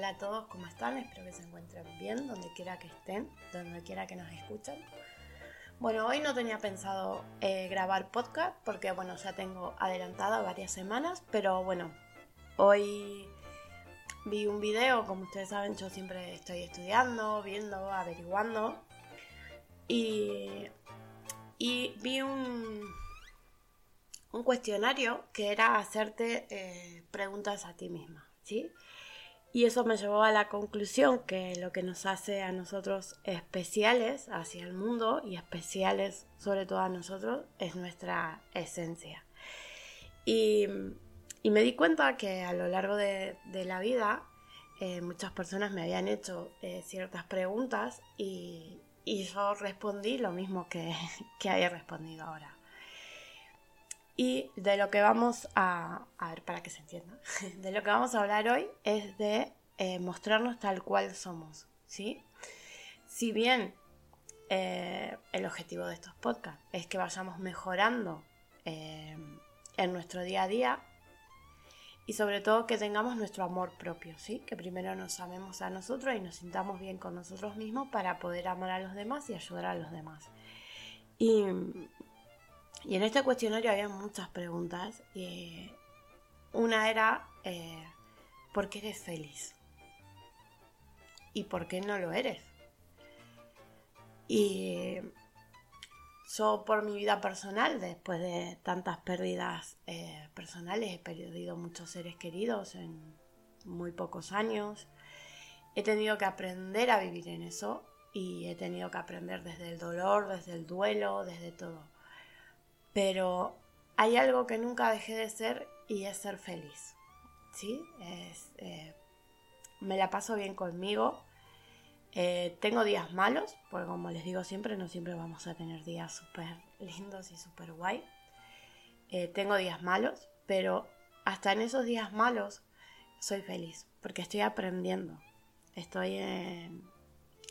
Hola a todos, ¿cómo están? Espero que se encuentren bien, donde quiera que estén, donde quiera que nos escuchen. Bueno, hoy no tenía pensado eh, grabar podcast porque, bueno, ya tengo adelantada varias semanas, pero bueno, hoy vi un video, como ustedes saben, yo siempre estoy estudiando, viendo, averiguando, y, vi un, un cuestionario que era hacerte eh, preguntas a ti misma, ¿sí? Y eso me llevó a la conclusión que lo que nos hace a nosotros especiales hacia el mundo y especiales sobre todo a nosotros es nuestra esencia. Y, me di cuenta que a lo largo de, la vida eh, muchas personas me habían hecho eh, ciertas preguntas y, yo respondí lo mismo que, que había respondido ahora. Y de lo que vamos a, a ver, para que se entienda, de lo que vamos a hablar hoy es de eh, mostrarnos tal cual somos, ¿sí? Si bien eh, el objetivo de estos podcasts es que vayamos mejorando eh, en nuestro día a día y sobre todo que tengamos nuestro amor propio, ¿sí? Que primero nos amemos a nosotros y nos sintamos bien con nosotros mismos para poder amar a los demás y ayudar a los demás. Y y en este cuestionario había muchas preguntas. Y una era, eh, ¿por qué eres feliz? ¿Y por qué no lo eres? Y yo por mi vida personal, después de tantas pérdidas eh, personales, he perdido muchos seres queridos en muy pocos años. He tenido que aprender a vivir en eso y he tenido que aprender desde el dolor, desde el duelo, desde todo pero hay algo que nunca dejé de ser y es ser feliz. ¿Sí? Eh, me la paso bien conmigo. Eh, tengo días malos, porque como les digo siempre, no siempre vamos a tener días súper lindos y súper guay. Eh, tengo días malos, pero hasta en esos días malos soy feliz, porque estoy aprendiendo. Estoy en,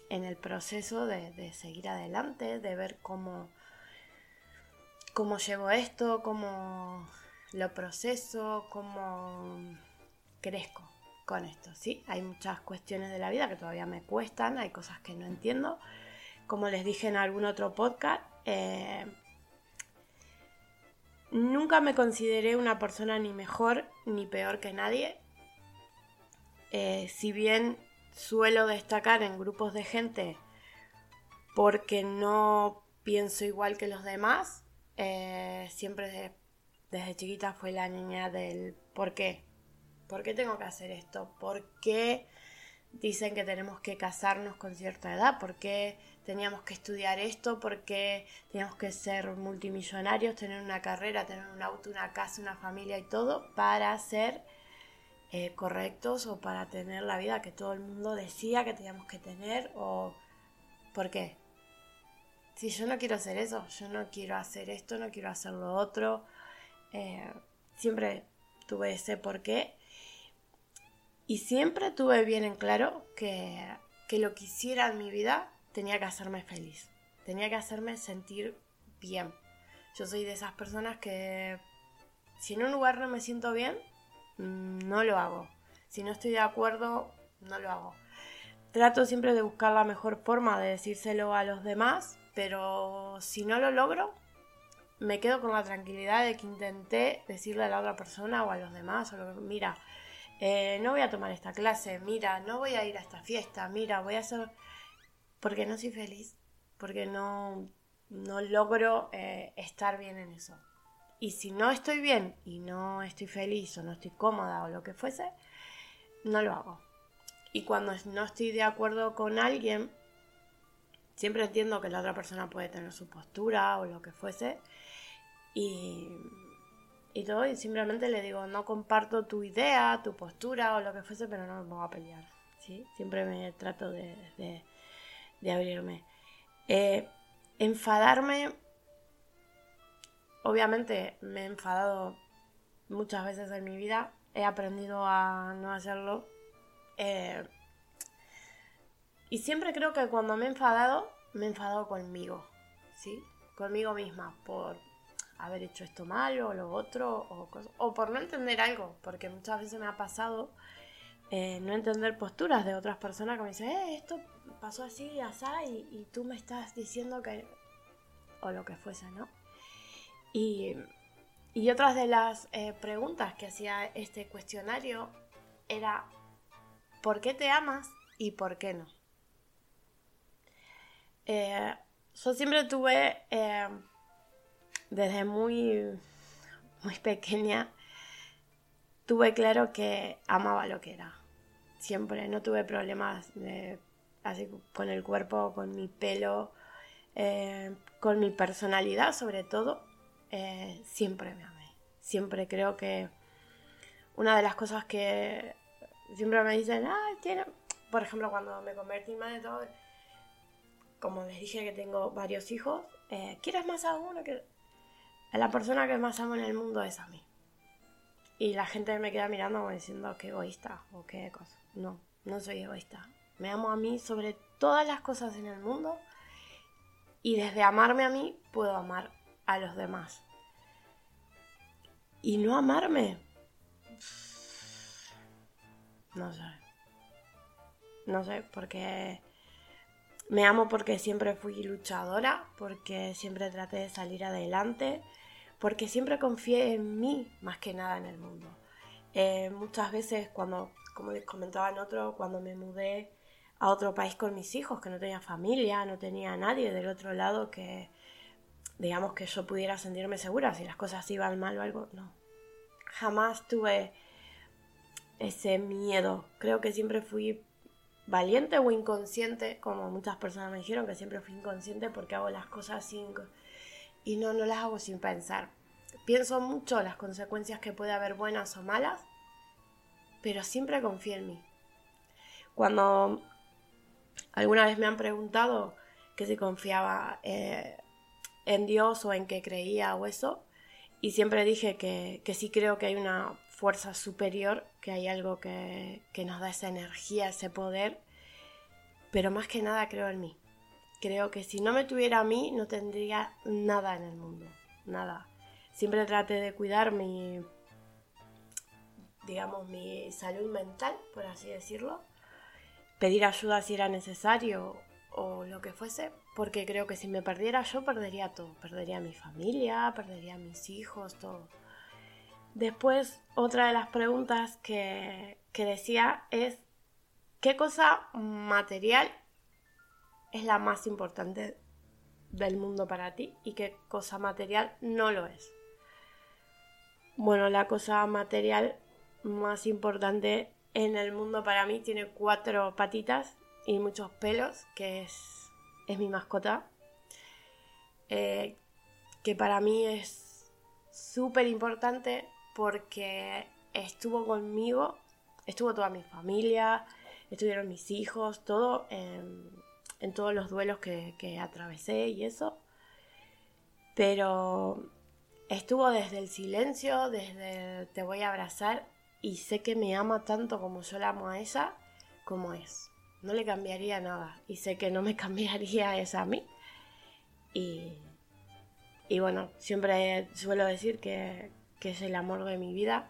el proceso de seguir adelante, de ver cómo cómo llevo esto, cómo lo proceso, cómo crezco con esto, ¿sí? Hay muchas cuestiones de la vida que todavía me cuestan, hay cosas que no entiendo. Como les dije en algún otro podcast, eh, nunca me consideré una persona ni mejor ni peor que nadie. Eh, si bien suelo destacar en grupos de gente porque no pienso igual que los demás, eh, siempre desde, chiquita fue la niña del ¿por qué? ¿Por qué tengo que hacer esto? ¿Por qué dicen que tenemos que casarnos con cierta edad? ¿Por qué teníamos que estudiar esto? ¿Por qué teníamos que ser multimillonarios, tener una carrera, tener un auto, una casa, una familia y todo para ser eh, correctos o para tener la vida que todo el mundo decía que teníamos que tener? ¿O por qué? Si yo no quiero hacer eso, yo no quiero hacer esto, no quiero hacer lo otro. Eh, siempre tuve ese porqué. Y siempre tuve bien en claro que, que lo que hiciera en mi vida tenía que hacerme feliz. Tenía que hacerme sentir bien. Yo soy de esas personas que si en un lugar no me siento bien, no lo hago. Si no estoy de acuerdo, no lo hago. Trato siempre de buscar la mejor forma de decírselo a los demás pero si no lo logro, me quedo con la tranquilidad de que intenté decirle a la otra persona o a los demás, o mira, eh, no voy a tomar esta clase, mira, no voy a ir a esta fiesta, mira, voy a hacer... porque no soy feliz, porque no, no logro eh, estar bien en eso. Y si no estoy bien y no estoy feliz o no estoy cómoda o lo que fuese, no lo hago. Y cuando no estoy de acuerdo con alguien, siempre entiendo que la otra persona puede tener su postura o lo que fuese. Y, y todo, y simplemente le digo, no comparto tu idea, tu postura o lo que fuese, pero no me voy a pelear. ¿sí? Siempre me trato de, de, abrirme. Eh, enfadarme, obviamente me he enfadado muchas veces en mi vida, he aprendido a no hacerlo. Eh, y siempre creo que cuando me he enfadado, me he enfadado conmigo, ¿sí? Conmigo misma por haber hecho esto mal o lo otro, o, por no entender algo, porque muchas veces me ha pasado eh, no entender posturas de otras personas que me dicen, eh, esto pasó así, así, y, y tú me estás diciendo que... o lo que fuese, ¿no? Y, y otras de las eh, preguntas que hacía este cuestionario era, ¿por qué te amas y por qué no? Eh, yo siempre tuve, eh, desde muy, muy pequeña, tuve claro que amaba lo que era. Siempre, no tuve problemas así con el cuerpo, con mi pelo, eh, con mi personalidad sobre todo. siempre me amé. Siempre creo que una de las cosas que siempre me dicen, ah, tiene... Por ejemplo, cuando me convertí en madre, todo como les dije que tengo varios hijos, eh, ¿quieres más a uno? Que... La persona que más amo en el mundo es a mí. Y la gente me queda mirando como diciendo que egoísta o qué cosa. No, no soy egoísta. Me amo a mí sobre todas las cosas en el mundo y desde amarme a mí puedo amar a los demás. Y no amarme. No sé. No sé, porque me amo porque siempre fui luchadora, porque siempre traté de salir adelante, porque siempre confié en mí más que nada en el mundo. Eh, muchas veces cuando, como les comentaba en otro, cuando me mudé a otro país con mis hijos, que no tenía familia, no tenía nadie del otro lado que, digamos, que yo pudiera sentirme segura si las cosas iban mal o algo, no. Jamás tuve ese miedo. Creo que siempre fui valiente o inconsciente, como muchas personas me dijeron que siempre fui inconsciente porque hago las cosas sin... y no, no las hago sin pensar. Pienso mucho las consecuencias que puede haber buenas o malas, pero siempre confío en mí. Cuando alguna vez me han preguntado que si confiaba eh, en Dios o en que creía o eso, y siempre dije que, que sí creo que hay una fuerza superior, que hay algo que, nos da esa energía, ese poder, pero más que nada creo en mí. Creo que si no me tuviera a mí no tendría nada en el mundo, nada. Siempre traté de cuidar mi, digamos, mi salud mental, por así decirlo. Pedir ayuda si era necesario o lo que fuese, porque creo que si me perdiera yo perdería todo. Perdería mi familia, perdería mis hijos, todo. Después, otra de las preguntas que, decía es, ¿qué cosa material es la más importante del mundo para ti y qué cosa material no lo es? Bueno, la cosa material más importante en el mundo para mí tiene cuatro patitas y muchos pelos, que es, mi mascota, eh, que para mí es súper importante porque estuvo conmigo, estuvo toda mi familia, estuvieron mis hijos, todo en, todos los duelos que, atravesé y eso. Pero estuvo desde el silencio, desde te voy a abrazar y sé que me ama tanto como yo la amo a ella, como es. No le cambiaría nada y sé que no me cambiaría esa a mí. Y, y bueno, siempre suelo decir que, que es el amor de mi vida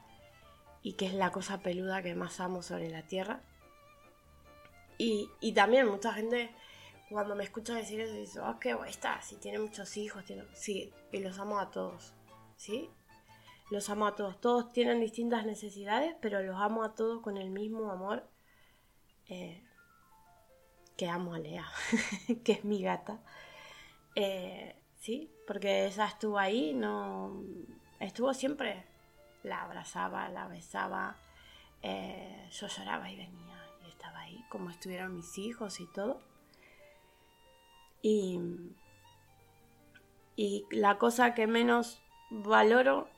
y que es la cosa peluda que más amo sobre la tierra. Y, también mucha gente cuando me escucha decir eso dice, oh, qué está, si tiene muchos hijos, sí, y los amo a todos, ¿sí? Los amo a todos, todos tienen distintas necesidades, pero los amo a todos con el mismo amor eh, que amo a Lea, que es mi gata. Eh, sí, porque ella estuvo ahí, no estuvo siempre. La abrazaba, la besaba, eh, yo lloraba y venía y estaba ahí, como estuvieron mis hijos y todo. Y, y la cosa que menos valoro,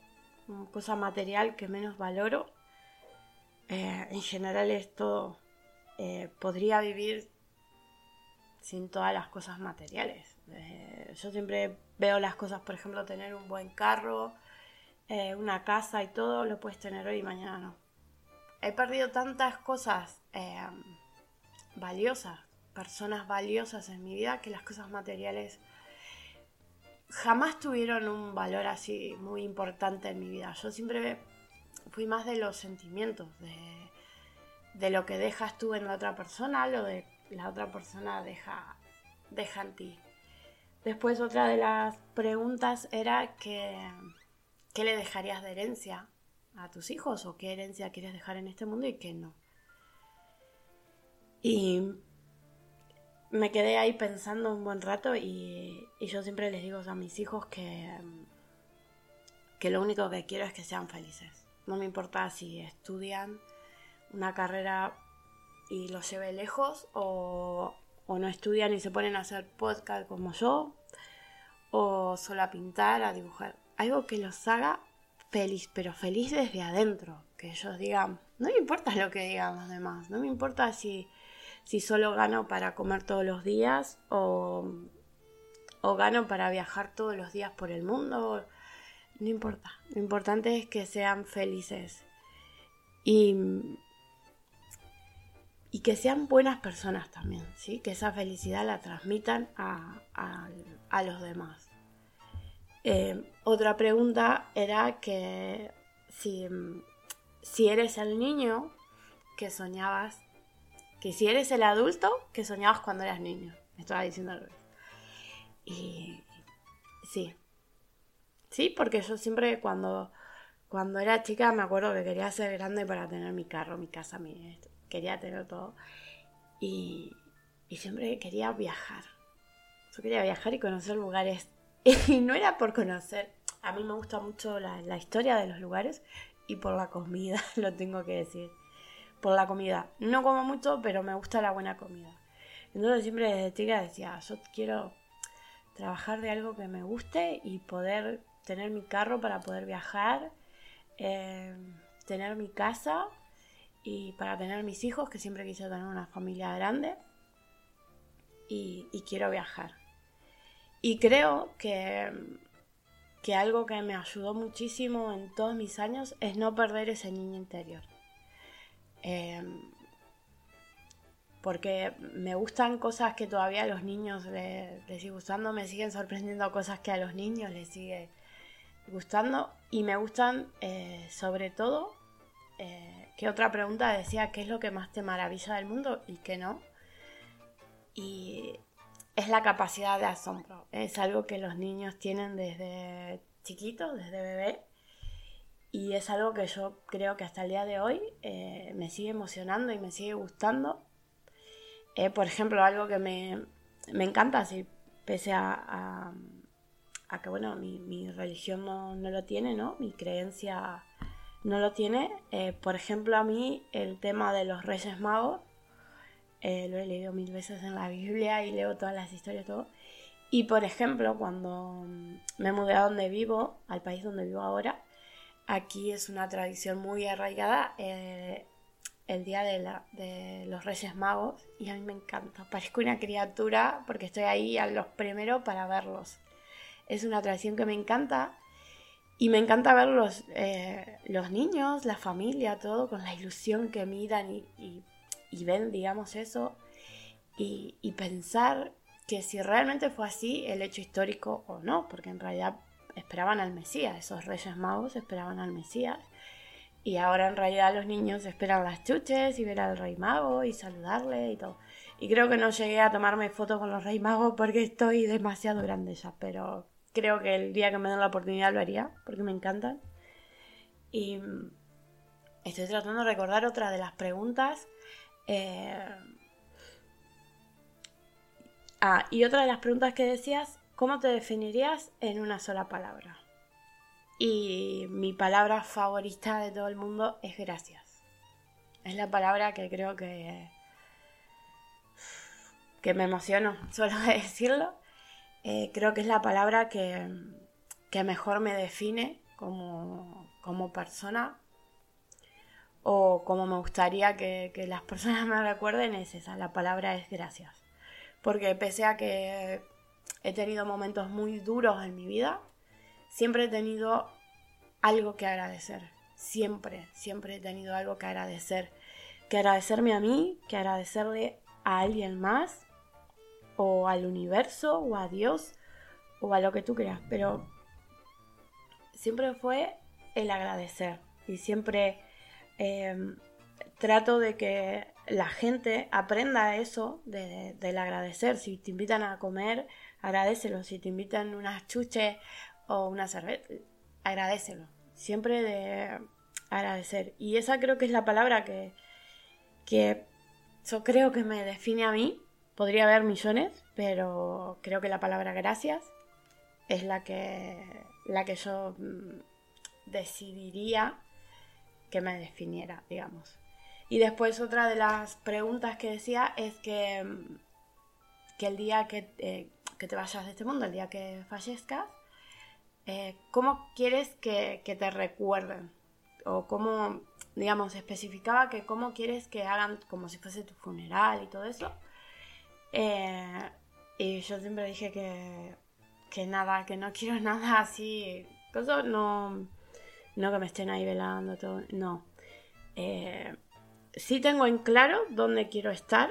cosa material que menos valoro, eh, en general es todo. Eh, podría vivir sin todas las cosas materiales. yo siempre veo las cosas, por ejemplo, tener un buen carro, eh, una casa y todo, lo puedes tener hoy y mañana no. He perdido tantas cosas eh, valiosas, personas valiosas en mi vida, que las cosas materiales jamás tuvieron un valor así muy importante en mi vida. Yo siempre fui más de los sentimientos, de, de lo que dejas tú en la otra persona, lo de la otra persona deja, deja en ti. Después otra de las preguntas era que, ¿qué le dejarías de herencia a tus hijos o qué herencia quieres dejar en este mundo y qué no? Y me quedé ahí pensando un buen rato y, yo siempre les digo a mis hijos que, que lo único que quiero es que sean felices. No me importa si estudian una carrera y los lleve lejos o, o no estudian y se ponen a hacer podcast como yo o solo a pintar, a dibujar. Algo que los haga feliz, pero feliz desde adentro. Que ellos digan, no me importa lo que digan los demás, no me importa si si solo gano para comer todos los días o, o gano para viajar todos los días por el mundo. No importa. Lo importante es que sean felices. Y, y que sean buenas personas también, ¿sí? Que esa felicidad la transmitan a, a, los demás. Eh, otra pregunta era que si, si eres el niño que soñabas que si eres el adulto que soñabas cuando eras niño. Me estaba diciendo algo. Y sí. Sí, porque yo siempre cuando, cuando era chica me acuerdo que quería ser grande para tener mi carro, mi casa, mi, quería tener todo. Y, y siempre quería viajar. Yo quería viajar y conocer lugares. Y no era por conocer. A mí me gusta mucho la, la historia de los lugares y por la comida, lo tengo que decir por la comida. No como mucho, pero me gusta la buena comida. Entonces siempre desde chica decía, yo quiero trabajar de algo que me guste y poder tener mi carro para poder viajar, eh, tener mi casa y para tener mis hijos, que siempre quise tener una familia grande y, y quiero viajar. Y creo que, que algo que me ayudó muchísimo en todos mis años es no perder ese niño interior. Em, porque me gustan cosas que todavía a los niños les, sigue gustando, me siguen sorprendiendo cosas que a los niños les sigue gustando y me gustan eh, sobre todo, eh, que otra pregunta decía, ¿qué es lo que más te maravilla del mundo y qué no? Y es la capacidad de asombro, es algo que los niños tienen desde chiquitos, desde bebé y es algo que yo creo que hasta el día de hoy eh, me sigue emocionando y me sigue gustando. Eh, por ejemplo, algo que me, encanta, si, pese a, a, que bueno, mi, religión no, lo tiene, ¿no? Mi creencia no lo tiene. Eh, por ejemplo, a mí el tema de los Reyes Magos, lo he leído mil veces en la Biblia y leo todas las historias, todo. Y por ejemplo, cuando me mudé a donde vivo, al país donde vivo ahora, Aquí es una tradición muy arraigada eh, el día de, los Reyes Magos y a mí me encanta. Parezco una criatura porque estoy ahí a los primeros para verlos. Es una tradición que me encanta y me encanta ver los, eh, los niños, la familia, todo con la ilusión que miran y, ven, digamos, eso y, y pensar que si realmente fue así el hecho histórico o no, porque en realidad esperaban al Mesías, esos reyes magos esperaban al Mesías. Y ahora en realidad los niños esperan las chuches y ver al rey mago y saludarle y todo. Y creo que no llegué a tomarme fotos con los reyes magos porque estoy demasiado grande ya, pero creo que el día que me den la oportunidad lo haría porque me encantan. Y estoy tratando de recordar otra de las preguntas. Eh, ah, y otra de las preguntas que decías ¿Cómo te definirías en una sola palabra? Y mi palabra favorita de todo el mundo es gracias. Es la palabra que creo que, que me emociono solo de decirlo. Eh, creo que es la palabra que, mejor me define como, persona o como me gustaría que, que, las personas me recuerden es esa, la palabra es gracias. Porque pese a que he tenido momentos muy duros en mi vida, siempre he tenido algo que agradecer. Siempre, siempre he tenido algo que agradecer. Que agradecerme a mí, que agradecerle a alguien más, o al universo, o a Dios, o a lo que tú creas. Pero siempre fue el agradecer. Y siempre em, trato de que la gente aprenda eso de, del agradecer. Si te invitan a comer, agradecelo. Si te invitan unas chuches o una cerveza, agradecelo. Siempre de agradecer. Y esa creo que es la palabra que, que yo creo que me define a mí. Podría haber millones, pero creo que la palabra gracias es la que, la que yo mm, decidiría que me definiera, digamos. Y después otra de las preguntas que decía es que, mm, que el día que, eh, que te vayas de este mundo, el día que fallezcas, eh, ¿cómo quieres que, que, te recuerden? O cómo, digamos, especificaba que cómo quieres que hagan como si fuese tu funeral y todo eso. Eh, y yo siempre dije que, que nada, que no quiero nada así. Cosa no, no que me estén ahí velando todo. No. Eh, sí tengo en claro dónde quiero estar.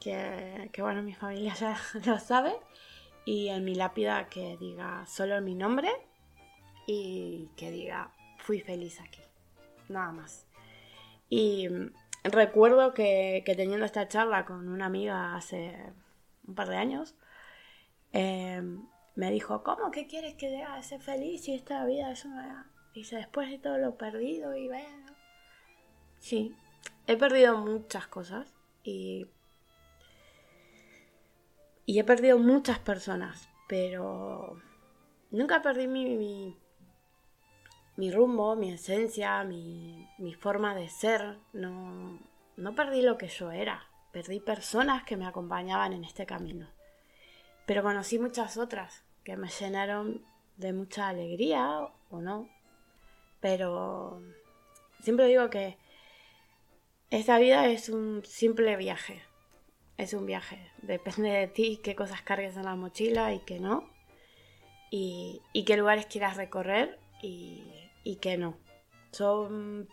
Que, que bueno, mi familia ya lo sabe. Y en mi lápida que diga solo mi nombre. Y que diga fui feliz aquí. Nada más. Y recuerdo que, que teniendo esta charla con una amiga hace un par de años. Eh, me dijo, ¿cómo que quieres que ser feliz si esta vida es una... Dice, después de todo lo perdido y bueno... Sí, he perdido muchas cosas y... Y he perdido muchas personas, pero nunca perdí mi, mi, mi rumbo, mi esencia, mi, mi, forma de ser. No, no perdí lo que yo era, perdí personas que me acompañaban en este camino. Pero conocí muchas otras que me llenaron de mucha alegría o no. Pero siempre digo que esta vida es un simple viaje. Es un viaje. Depende de ti qué cosas cargues en la mochila y qué no. Y, qué lugares quieras recorrer y, qué no. Son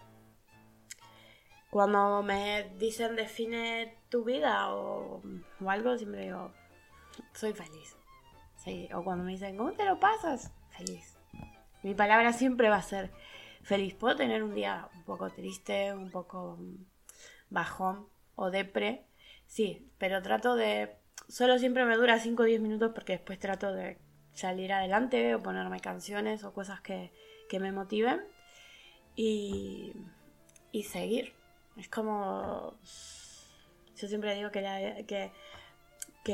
cuando me dicen define tu vida o, algo, siempre digo, soy feliz. O cuando me dicen, ¿cómo te lo pasas? Feliz. Mi palabra siempre va a ser feliz. Puedo tener un día un poco triste, un poco bajón o depre. Sí, pero trato de... Solo siempre me dura 5 o 10 minutos porque después trato de salir adelante o ponerme canciones o cosas que, que me motiven y, y seguir. Es como... Yo siempre digo que, la, que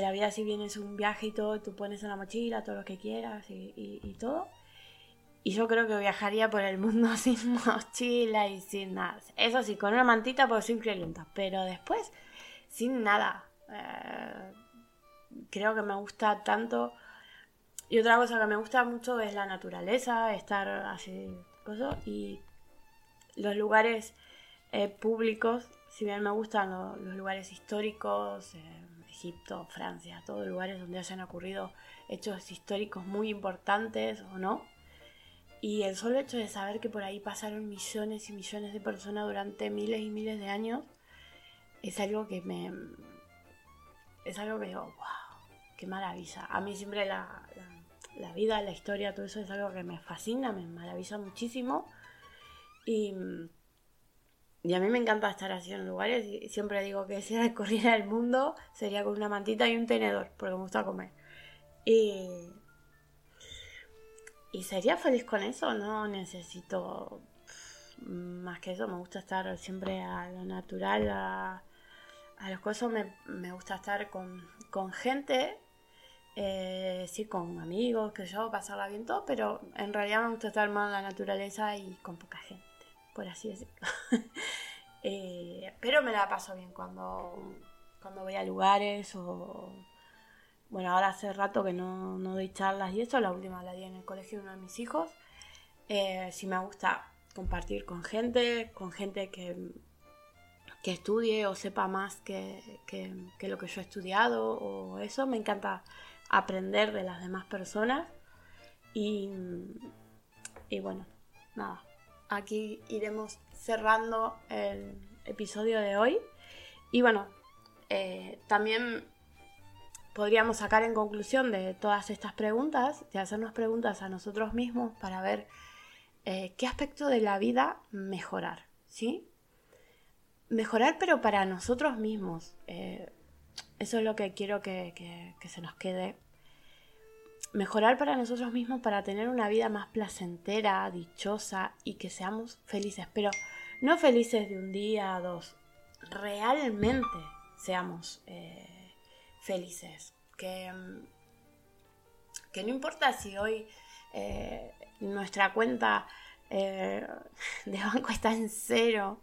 la vida si bien es un viaje y todo, tú pones en la mochila todo lo que quieras y, todo. Y yo creo que viajaría por el mundo sin mochila y sin nada. Eso sí, con una mantita por simple lenta. Pero después, sin nada. Eh, creo que me gusta tanto. Y otra cosa que me gusta mucho es la naturaleza, estar así, cosas. Y los lugares eh, públicos, si bien me gustan los lugares históricos, eh, Egipto, Francia, todos lugares donde hayan ocurrido hechos históricos muy importantes o no. Y el solo hecho de saber que por ahí pasaron millones y millones de personas durante miles y miles de años es algo que me. Es algo que digo, wow, qué maravilla. A mí siempre la, la, vida, la historia, todo eso es algo que me fascina, me maravilla muchísimo. Y y a mí me encanta estar así en lugares y siempre digo que si recorriera el mundo sería con una mantita y un tenedor, porque me gusta comer. Y, y sería feliz con eso, no necesito más que eso, me gusta estar siempre a lo natural, a, a los cosas, me, me gusta estar con, con gente, eh, sí, con amigos, que yo, pasarla bien todo, pero en realidad me gusta estar más en la naturaleza y con poca gente por así decirlo. Eh, pero me la paso bien cuando, cuando voy a lugares o... Bueno, ahora hace rato que no, no doy charlas y eso, la última la di en el colegio de uno de mis hijos. Eh, si me gusta compartir con gente, con gente que, que estudie o sepa más que, que, lo que yo he estudiado o eso. Me encanta aprender de las demás personas. Y, y bueno, nada, aquí iremos cerrando el episodio de hoy. Y bueno, eh, también podríamos sacar en conclusión de todas estas preguntas, de hacernos preguntas a nosotros mismos para ver eh, qué aspecto de la vida mejorar, ¿sí? mejorar, pero para nosotros mismos. Eh, eso es lo que quiero que, que se nos quede. Mejorar para nosotros mismos para tener una vida más placentera, dichosa y que seamos felices. Pero no felices de un día a dos. Realmente seamos eh, felices. Que, que no importa si hoy eh, nuestra cuenta eh, de banco está en cero,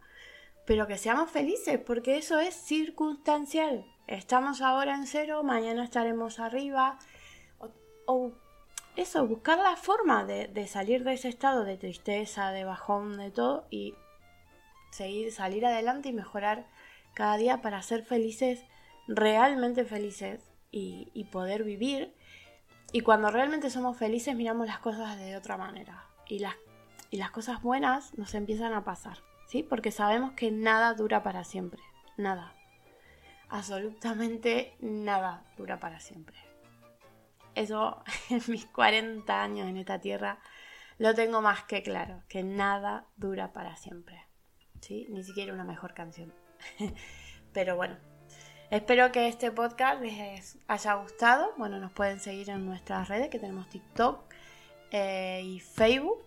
pero que seamos felices, porque eso es circunstancial. Estamos ahora en cero, mañana estaremos arriba. O, eso, buscar la forma de, de, salir de ese estado de tristeza, de bajón, de todo, y seguir, salir adelante y mejorar cada día para ser felices, realmente felices, y, poder vivir. Y cuando realmente somos felices, miramos las cosas de otra manera. Y las, y las cosas buenas nos empiezan a pasar. ¿sí? Porque sabemos que nada dura para siempre, nada. Absolutamente nada dura para siempre. Eso en mis 40 años en esta tierra lo tengo más que claro, que nada dura para siempre. ¿Sí? Ni siquiera una mejor canción. Pero bueno, espero que este podcast les haya gustado. Bueno, nos pueden seguir en nuestras redes, que tenemos TikTok eh, y Facebook,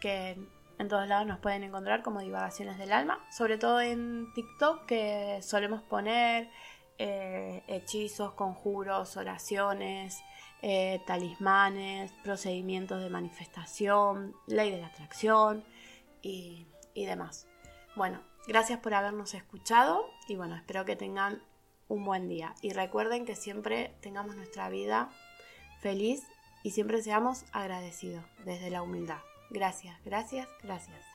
que en todos lados nos pueden encontrar como Divagaciones del Alma, sobre todo en TikTok que solemos poner eh, hechizos, conjuros, oraciones, eh, talismanes, procedimientos de manifestación, ley de la atracción y, y demás. Bueno, gracias por habernos escuchado y bueno, espero que tengan un buen día. Y recuerden que siempre tengamos nuestra vida feliz y siempre seamos agradecidos desde la humildad. Gracias, gracias, gracias.